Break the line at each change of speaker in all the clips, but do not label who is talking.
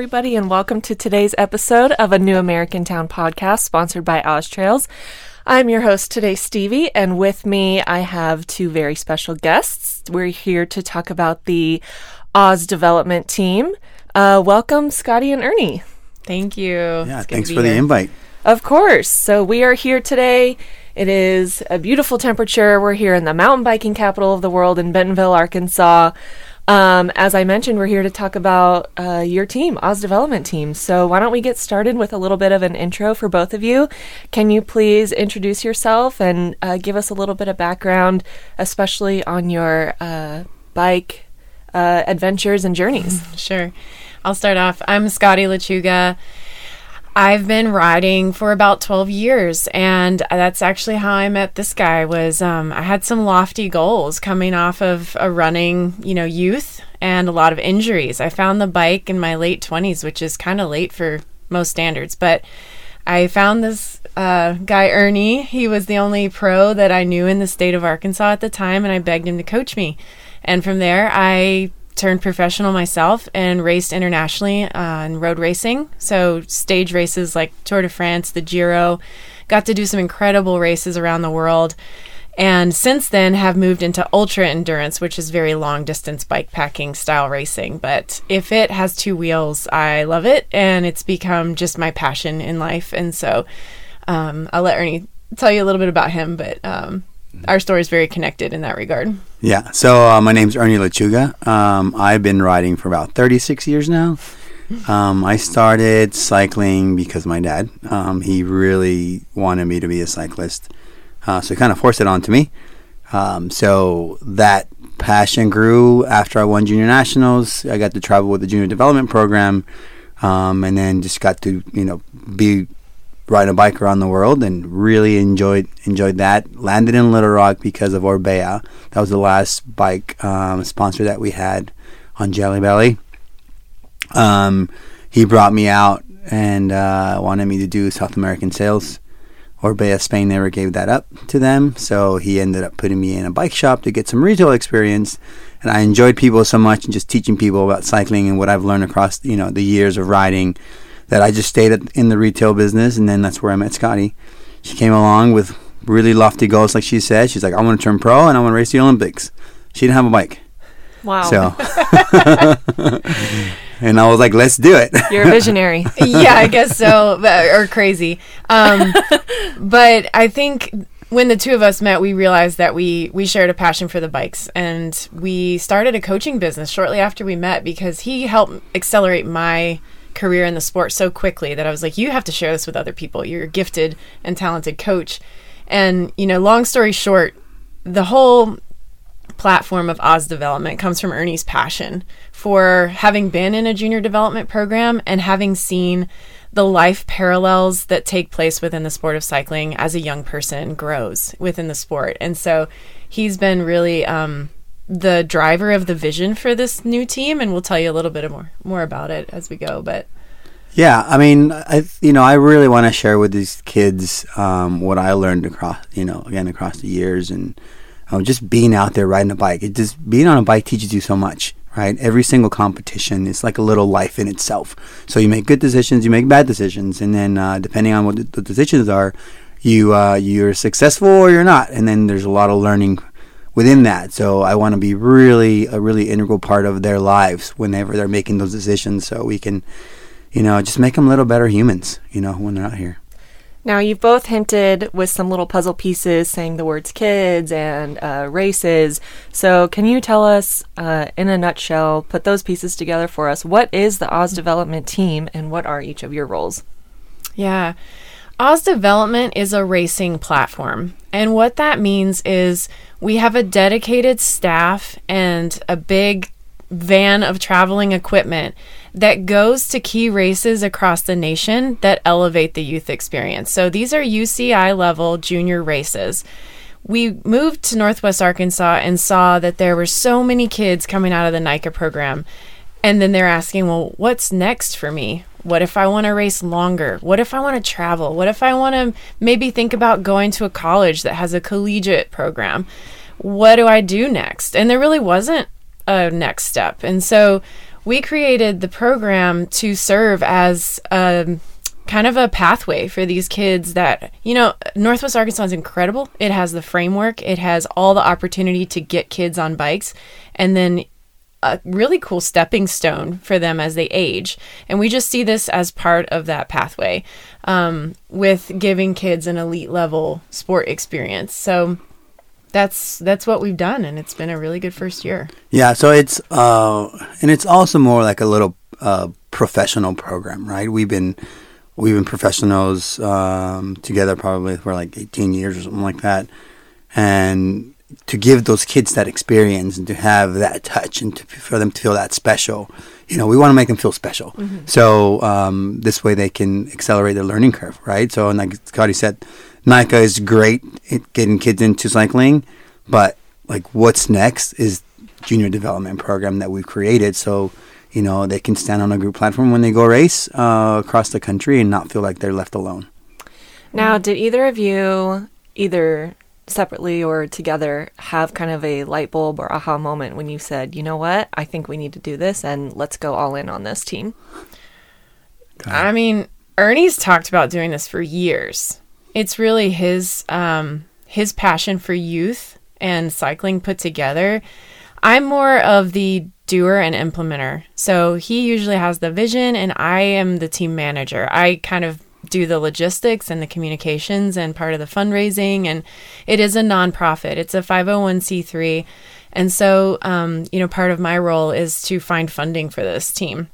Hello, everybody, and welcome to today's episode of a New American Town podcast sponsored by Oz Trails. I'm your host today, Stevie, and with me I have two very special guests. We're here to talk about the Oz development team. Uh, welcome, Scotti and Ernie.
Thank you.
Yeah, thanks for the invite.
Of course. So we are here today. It is a beautiful temperature. We're here in the mountain biking capital of the world in Bentonville, Arkansas. Um, as I mentioned, we're here to talk about uh, your team, Oz Development Team. So why don't we get started with a little bit of an intro for both of you? Can you please introduce yourself and uh, give us a little bit of background, especially on your uh, bike uh, adventures and journeys?
Sure. I'll start off. I'm Scotti Lechuga. I've been riding for about 12 years and that's actually how I met this guy was um, I had some lofty goals coming off of a running, you know, youth and a lot of injuries. I found the bike in my late 20s, which is kind of late for most standards, but I found this uh, guy Ernie. He was the only pro that I knew in the state of Arkansas at the time and I begged him to coach me. And from there, I turned professional myself and raced internationally in road racing. So stage races like Tour de France, the Giro, got to do some incredible races around the world. And since then have moved into ultra endurance, which is very long distance bike packing style racing. But if it has two wheels, I love it, and it's become just my passion in life. And so um, I'll let Ernie tell you a little bit about him, but um, our story is very connected in that regard.
Yeah. So uh, my name's Ernie Lechuga. Um, I've been riding for about 36 years now. Um, I started cycling because my dad. Um, he really wanted me to be a cyclist, uh, so he kind of forced it onto me. Um, so that passion grew after I won junior nationals. I got to travel with the junior development program, um, and then just got to you know be riding a bike around the world and really enjoyed enjoyed that. Landed in Little Rock because of Orbea. That was the last bike um, sponsor that we had on Jelly Belly. Um, he brought me out and uh, wanted me to do South American sales. Orbea Spain never gave that up to them, so he ended up putting me in a bike shop to get some retail experience. And I enjoyed people so much and just teaching people about cycling and what I've learned across you know the years of riding that I just stayed at, in the retail business, and then that's where I met Scotti. She came along with really lofty goals, like she said. She's like, I want to turn pro and I want to race the Olympics. She didn't have a bike.
Wow.
So, and I was like, let's do it.
You're a visionary.
yeah, I guess so, or crazy. Um, but I think when the two of us met, we realized that we we shared a passion for the bikes, and we started a coaching business shortly after we met because he helped accelerate my career in the sport so quickly that I was like, you have to share this with other people. You're a gifted and talented coach. And, you know, long story short, the whole platform of Oz development comes from Ernie's passion for having been in a junior development program and having seen the life parallels that take place within the sport of cycling as a young person grows within the sport. And so he's been really um, the driver of the vision for this new team, and we'll tell you a little bit more more about it as we go. But
yeah, I mean, I you know I really want to share with these kids um, what I learned across you know again across the years and um, just being out there riding a bike. It just being on a bike teaches you so much. Right, every single competition is like a little life in itself. So you make good decisions, you make bad decisions, and then uh, depending on what the, the decisions are, you uh, you're successful or you're not. And then there's a lot of learning within that. So I want to be really a really integral part of their lives whenever they're making those decisions, so we can, you know, just make them little better humans. You know, when they're out here.
Now, you've both hinted with some little puzzle pieces saying the words kids and uh, races. So, can you tell us, uh, in a nutshell, put those pieces together for us? What is the Oz Development Team and what are each of your roles?
Yeah. Oz Development is a racing platform. And what that means is we have a dedicated staff and a big van of traveling equipment that goes to key races across the nation that elevate the youth experience. So these are UCI level junior races. We moved to Northwest Arkansas and saw that there were so many kids coming out of the NICA program. And then they're asking, well, what's next for me? What if I want to race longer? What if I want to travel? What if I want to maybe think about going to a college that has a collegiate program? What do I do next? And there really wasn't a next step. And so we created the program to serve as a kind of a pathway for these kids that you know northwest arkansas is incredible it has the framework it has all the opportunity to get kids on bikes and then a really cool stepping stone for them as they age. And we just see this as part of that pathway um, with giving kids an elite level sport experience. So that's that's what we've done, and it's been a really good first year.
Yeah, so it's uh, and it's also more like a little uh, professional program, right? We've been we've been professionals um, together probably for like 18 years or something like that, and to give those kids that experience and to have that touch and to, for them to feel that special. You know, we want to make them feel special. Mm-hmm. So um, this way they can accelerate their learning curve, right? So, and like Scotti said, NICA is great at getting kids into cycling, but like what's next is junior development program that we've created. So, you know, they can stand on a group platform when they go race uh, across the country and not feel like they're left alone.
Now, did either of you either separately or together have kind of a light bulb or aha moment when you said, you know what, I think we need to do this and let's go all in on this team?
I mean, Ernie's talked about doing this for years. It's really his um, his passion for youth and cycling put together. I'm more of the doer and implementer. So he usually has the vision and I am the team manager. I kind of do the logistics and the communications and part of the fundraising. And it is a nonprofit, it's a 501c3. And so, um, you know, part of my role is to find funding for this team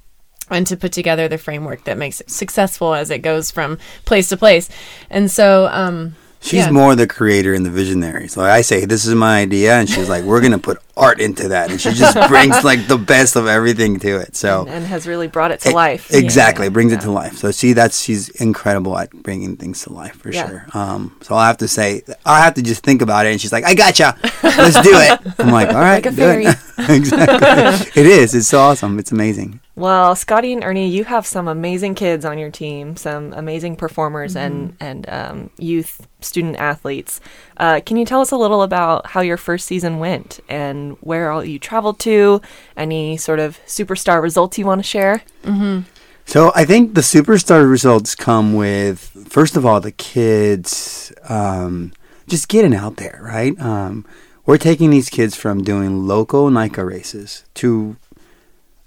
and to put together the framework that makes it successful as it goes from place to place. And so, um,
She's yeah. more the creator and the visionary. So I say, "This is my idea," and she's like, "We're gonna put art into that," and she just brings like the best of everything to it. So
and, and has really brought it to it, life.
Exactly, yeah. brings yeah. it to life. So see, that's she's incredible at bringing things to life for sure. Um, so I have to say, I have to just think about it, and she's like, "I gotcha, let's do it." I'm like, "All right, like do it." exactly, it is. It's so awesome. It's amazing.
Well, Scotti and Ernie, you have some amazing kids on your team, some amazing performers mm-hmm. and and um, youth student athletes. Uh, can you tell us a little about how your first season went and where all you traveled to? Any sort of superstar results you want to share?
Mm-hmm.
So I think the superstar results come with first of all the kids um, just getting out there, right? Um, we're taking these kids from doing local NICA races to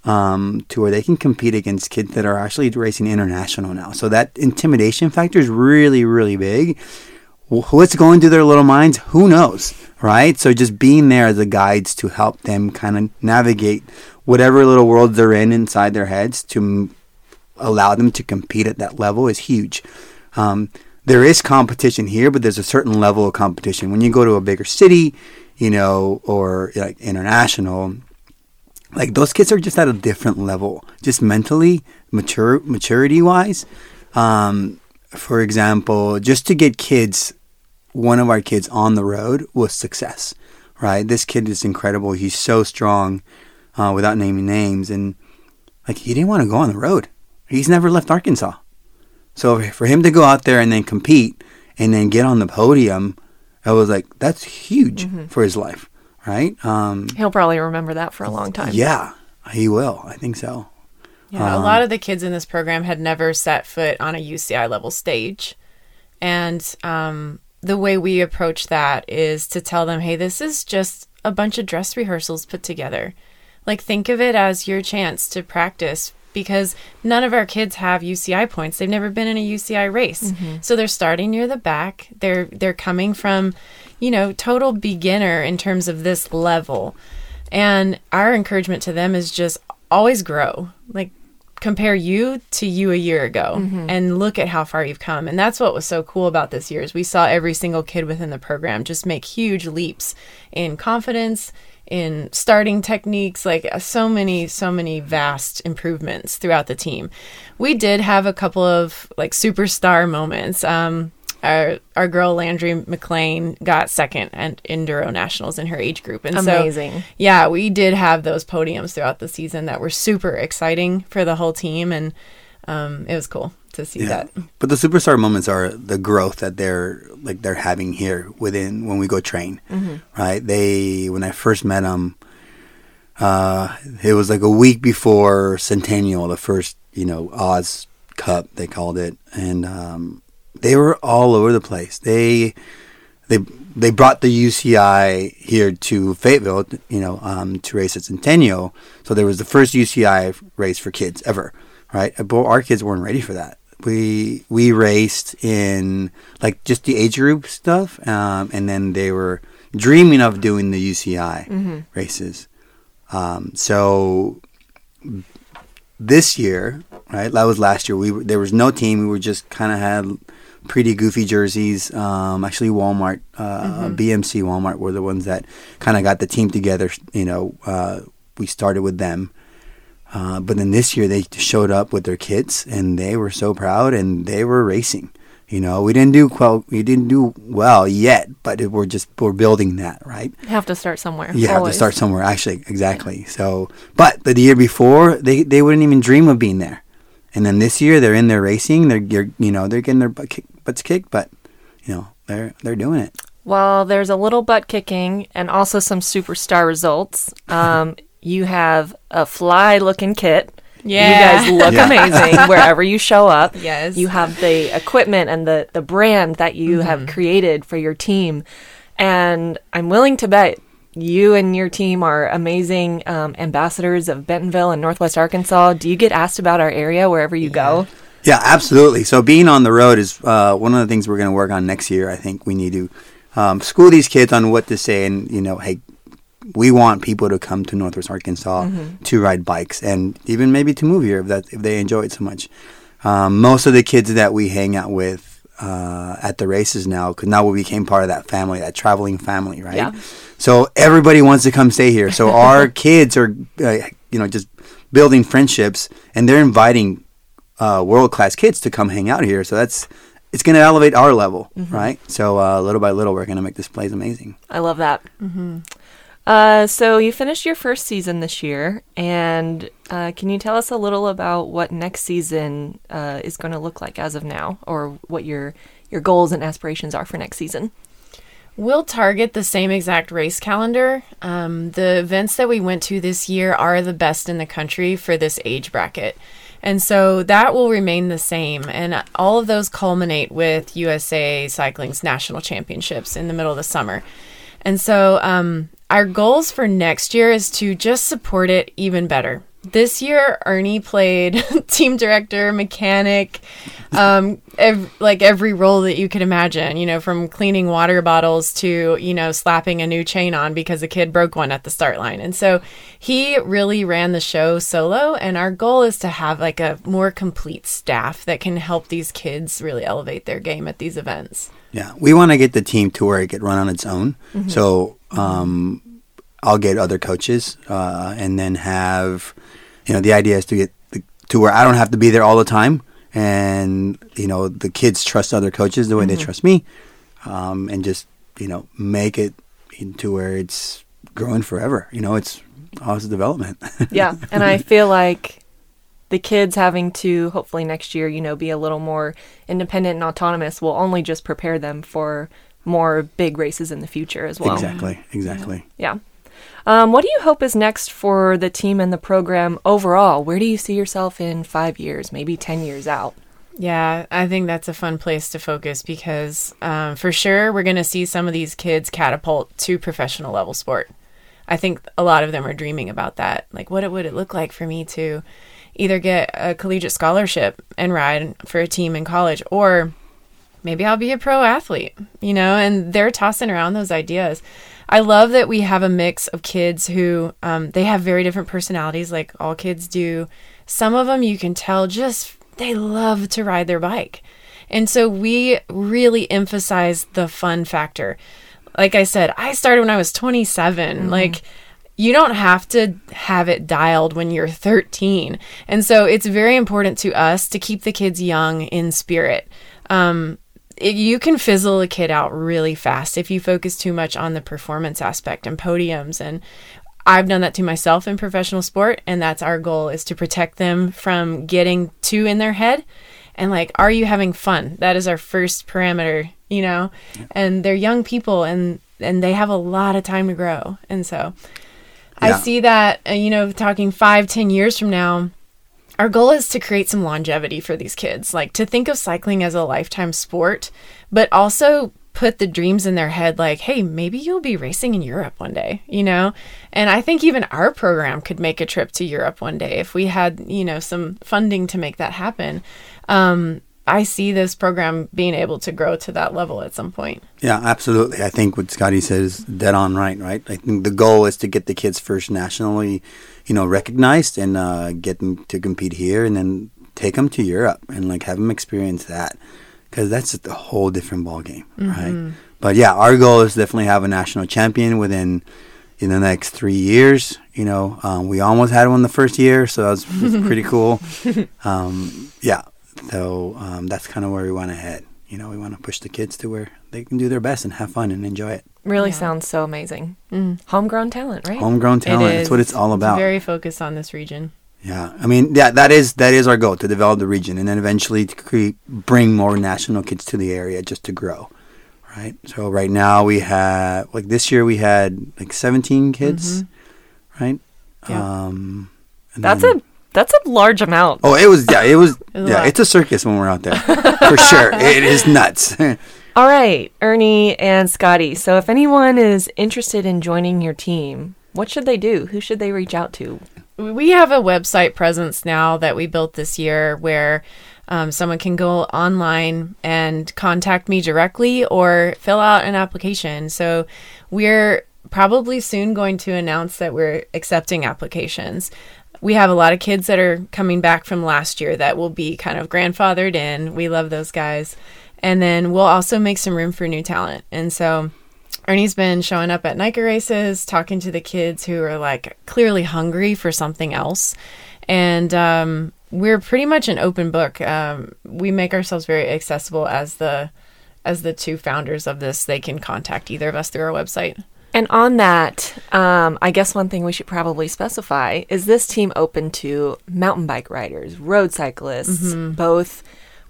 um, to where they can compete against kids that are actually racing international now. So that intimidation factor is really, really big. What's going through their little minds? Who knows, right? So just being there as a guides to help them kind of navigate whatever little world they're in inside their heads to m- allow them to compete at that level is huge. Um, there is competition here, but there's a certain level of competition. When you go to a bigger city, you know, or like international, like those kids are just at a different level, just mentally, mature, maturity wise. Um, for example, just to get kids, one of our kids on the road was success, right? This kid is incredible. He's so strong, uh, without naming names, and like he didn't want to go on the road. He's never left Arkansas, so for him to go out there and then compete and then get on the podium, I was like, that's huge mm-hmm. for his life right? Um,
He'll probably remember that for a long time.
Yeah, he will. I think so.
Yeah, um, a lot of the kids in this program had never set foot on a UCI level stage. And um, the way we approach that is to tell them, hey, this is just a bunch of dress rehearsals put together. Like, think of it as your chance to practice because none of our kids have UCI points. They've never been in a UCI race. Mm-hmm. So they're starting near the back. They're they're coming from, you know, total beginner in terms of this level. And our encouragement to them is just always grow. Like compare you to you a year ago mm-hmm. and look at how far you've come. And that's what was so cool about this year is we saw every single kid within the program just make huge leaps in confidence, in starting techniques, like uh, so many, so many vast improvements throughout the team. We did have a couple of like superstar moments. Um, our our girl Landry McLean got second at Enduro Nationals in her age group,
and amazing.
So, yeah, we did have those podiums throughout the season that were super exciting for the whole team, and um, it was cool to see yeah. that.
But the superstar moments are the growth that they're like they're having here within when we go train, mm-hmm. right? They when I first met them, Uh, it was like a week before Centennial, the first, you know, Oz Cup they called it, and um, they were all over the place. They they they brought the UCI here to Fayetteville, you know, um, to race at Centennial. So there was the first UCI race for kids ever, right? But our kids weren't ready for that. We we raced in like just the age group stuff, um, and then they were dreaming of doing the UCI races. Um, so this year, right? That was last year. We were, there was no team. We were just kind of had pretty goofy jerseys. Um, actually, Walmart, uh, BMC Walmart were the ones that kind of got the team together. You know, uh, we started with them. Uh, but then this year they showed up with their kits and they were so proud and they were racing. You know, we didn't do well. We didn't do well yet, but it, we're just we're building that, right?
You have to start somewhere.
You have to start somewhere. Actually, exactly. So, but the year before, they they wouldn't even dream of being there, and then this year they're in there racing. They're you're, you know they're getting their butt kick, butts kicked, but you know they're they're doing it.
Well, there's a little butt kicking and also some superstar results. Um, you have a fly looking kit.
Yeah.
You guys look
Yeah.
amazing wherever you show up.
Yes.
You have the equipment and the, the brand that you have created for your team. And I'm willing to bet you and your team are amazing um, ambassadors of Bentonville and Northwest Arkansas. Do you get asked about our area wherever you go?
Yeah, absolutely. So being on the road is uh, one of the things we're going to work on next year. I think we need to um, school these kids on what to say, and you know, hey, we want people to come to Northwest Arkansas to ride bikes, and even maybe to move here if that if they enjoy it so much. Um, most of the kids that we hang out with uh, at the races now, because now we became part of that family, that traveling family, right?
Yeah.
So everybody wants to come stay here. So our kids are, uh, you know, just building friendships, and they're inviting uh, world class kids to come hang out here. So that's it's going to elevate our level, right? So uh, little by little, we're going to make this place amazing.
I love that. Uh, so you finished your first season this year, and uh, can you tell us a little about what next season uh, is going to look like as of now, or what your your goals and aspirations are for next season?
We'll target the same exact race calendar. Um, the events that we went to this year are the best in the country for this age bracket. And so that will remain the same. And all of those culminate with USA Cycling's national championships in the middle of the summer. And so um, our goals for next year is to just support it even better. This year, Ernie played team director, mechanic, um, ev- like every role that you could imagine, you know, from cleaning water bottles to, you know, slapping a new chain on because a kid broke one at the start line. And so he really ran the show solo. And our goal is to have like a more complete staff that can help these kids really elevate their game at these events.
Yeah, we want to get the team to where it could run on its own. So um, I'll get other coaches, uh, and then have you know the idea is to get the, to where I don't have to be there all the time, and you know the kids trust other coaches the way they trust me, um, and just you know make it into where it's growing forever. You know, it's positive development.
Yeah, and I feel like the kids having to hopefully next year, you know, be a little more independent and autonomous will only just prepare them for more big races in the future as well.
exactly, exactly.
Yeah. Um, what do you hope is next for the team and the program overall? Where do you see yourself in five years, maybe 10 years out?
Yeah, I think that's a fun place to focus because um, for sure we're going to see some of these kids catapult to professional level sport. I think a lot of them are dreaming about that. Like, what it, would it look like for me to either get a collegiate scholarship and ride for a team in college, or maybe I'll be a pro athlete, you know? And they're tossing around those ideas. I love that we have a mix of kids who um, they have very different personalities, like all kids do. Some of them you can tell just they love to ride their bike. And so we really emphasize the fun factor. Like I said, I started when I was 27. Like, you don't have to have it dialed when you're 13. And so it's very important to us to keep the kids young in spirit. Um, it, you can fizzle a kid out really fast if you focus too much on the performance aspect and podiums. And I've done that to myself in professional sport and that's our goal is to protect them from getting too in their head. And like are you having fun? That is our first parameter you know? And they're young people and and they have a lot of time to grow. And so I see that, uh, you know, talking five, ten years from now, our goal is to create some longevity for these kids, like to think of cycling as a lifetime sport, but also put the dreams in their head like, hey, maybe you'll be racing in Europe one day, you know? And I think even our program could make a trip to Europe one day if we had, you know, some funding to make that happen. Um, I see this program being able to grow to that level at some point.
Yeah, absolutely. I think what Scotti says is dead on right, right? I think the goal is to get the kids first nationally, you know, recognized and uh, get them to compete here and then take them to Europe and like have them experience that because that's a whole different ball game, right? But yeah, our goal is definitely have a national champion within in the next three years. You know, um, we almost had one the first year, so that was pretty cool. Um, yeah, so um, that's kind of where we want to head. You know, we want to push the kids to where they can do their best and have fun and enjoy it.
Really
Yeah.
sounds so amazing. Homegrown talent, right?
Homegrown talent.
It
That's what
is.
it's all about.
very focused on this region.
yeah, I mean, yeah, that is that is our goal to develop the region and then eventually to create, bring more national kids to the area just to grow, right? So right now we have like this year we had like 17 kids, right?
Yeah.
Um, and
That's
then-
a that's a large amount.
Oh, it was yeah, it was
a
yeah, it's a circus when we're out there for sure. It is nuts.
All right, Ernie and Scotti. So if anyone is interested in joining your team, what should they do? Who should they reach out to?
We have a website presence now that we built this year where um, someone can go online and contact me directly or fill out an application. So we're probably soon going to announce that we're accepting applications. We have a lot of kids that are coming back from last year that will be kind of grandfathered in. We love those guys. And then we'll also make some room for new talent. And so Ernie's been showing up at NICA races, talking to the kids who are like clearly hungry for something else. And um, we're pretty much an open book. Um, we make ourselves very accessible as the as the two founders of this. They can contact either of us through our website.
And on that, um, I guess one thing we should probably specify is this team open to mountain bike riders, road cyclists, both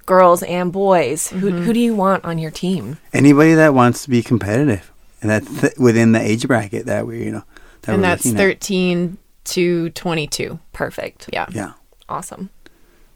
girls and boys. Who, who do you want on your team?
Anybody that wants to be competitive, and that's th- within the age bracket that we, you know, that
and
we're
that's
looking at.
13 to 22.
Perfect.
Yeah.
Yeah.
Awesome.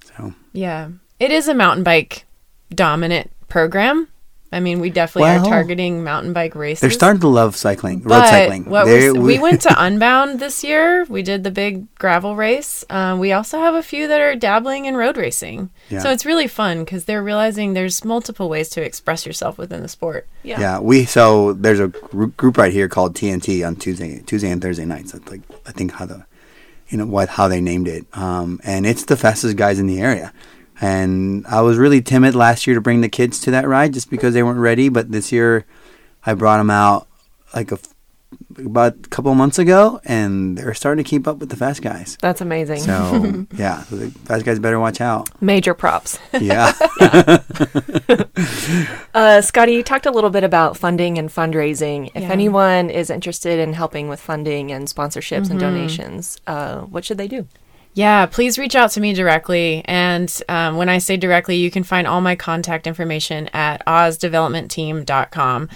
So
Yeah. It is a mountain bike dominant program. I mean, we definitely
Well,
are targeting mountain bike races.
they're starting to love cycling, road
But
cycling.
what
They-
we, we went to Unbound this year. We did the big gravel race. Um, we also have a few that are dabbling in road racing.
Yeah.
So it's really fun because they're realizing there's multiple ways to express yourself within the sport.
Yeah.
Yeah, we so there's a gr- group right here called TNT on Tuesday, Tuesday and Thursday nights. That's like I think how the, you know what how they named it. Um, and it's the fastest guys in the area. And I was really timid last year to bring the kids to that ride just because they weren't ready. But this year, I brought them out like a f- about a couple months ago, and they're starting to keep up with the fast guys.
That's amazing.
So yeah, so the fast guys better watch out.
Major props.
Yeah.
Uh, Scotti, you talked a little bit about funding and fundraising. If
Yeah.
anyone is interested in helping with funding and sponsorships and donations, uh, what should they do?
Yeah, please reach out to me directly. And um, when I say directly, you can find all my contact information at ozdevelopmentteam.com.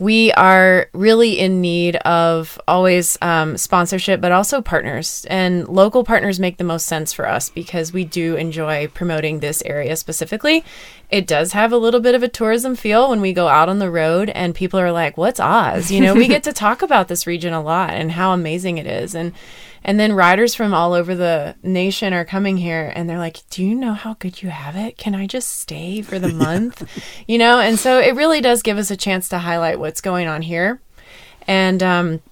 We are really in need of always um, sponsorship, but also partners. And local partners make the most sense for us because we do enjoy promoting this area specifically. It does have a little bit of a tourism feel when we go out on the road and people are like, What's Oz? You know, we get to talk about this region a lot and how amazing it is. And and then riders from all over the nation are coming here and they're like, Do you know how good you have it? Can I just stay for the month? you know, and so it really does give us a chance to highlight what's going on here. And um,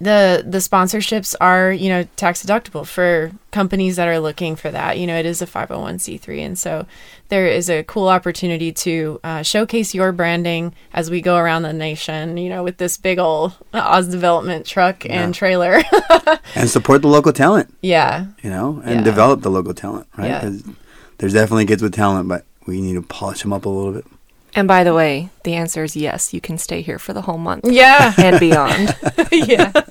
the the sponsorships are, you know, tax deductible for companies that are looking for that. You know, it is a 501c3. And so there is a cool opportunity to uh, showcase your branding as we go around the nation, you know, with this big old Oz development truck and trailer.
and support the local talent.
yeah.
you know, and
Yeah.
develop the local talent, right?
Yeah.
there's definitely kids with talent, but we need to polish them up a little bit.
And by the way, the answer is yes. You can stay here for the whole month
Yeah.
and beyond.
yeah.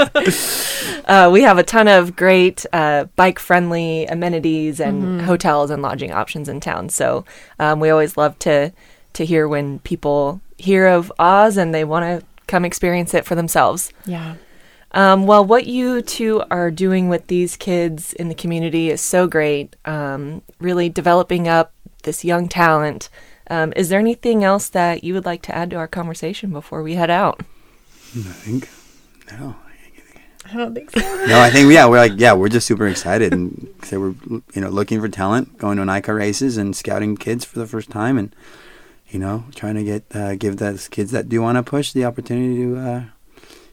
Uh, we have a ton of great uh, bike friendly amenities and hotels and lodging options in town. So um, we always love to to hear when people hear of Oz and they want to come experience it for themselves.
Yeah.
Um, well, what you two are doing with these kids in the community is so great. Um, really developing up this young talent. Um, is there anything else that you would like to add to our conversation before we head out?
I think no.
I don't think so.
No, I think yeah, we're like yeah, we're just super excited and so we're you know looking for talent, going to NICA races and scouting kids for the first time, and you know trying to get uh, give those kids that do want to push the opportunity to uh,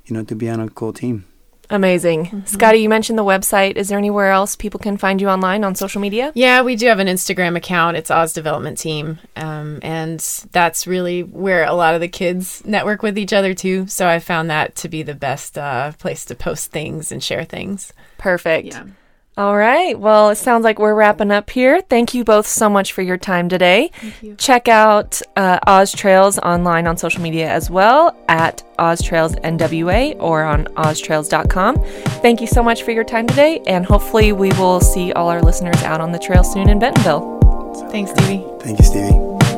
you know to be on a cool team.
Amazing. Scotti, you mentioned the website. Is there anywhere else people can find you online on social media?
Yeah, we do have an Instagram account. It's Oz Development Team, um, and that's really where a lot of the kids network with each other too. So I found that to be the best uh, place to post things and share things.
Perfect. All right. Well, it sounds like we're wrapping up here. Thank you both so much for your time today. Thank you. Check out uh, Oz Trails online on social media as well at Oz Trails NWA or on oztrails.com. Thank you so much for your time today, and hopefully, we will see all our listeners out on the trail soon in Bentonville.
Thanks, Stevie.
Thank you, Stevie.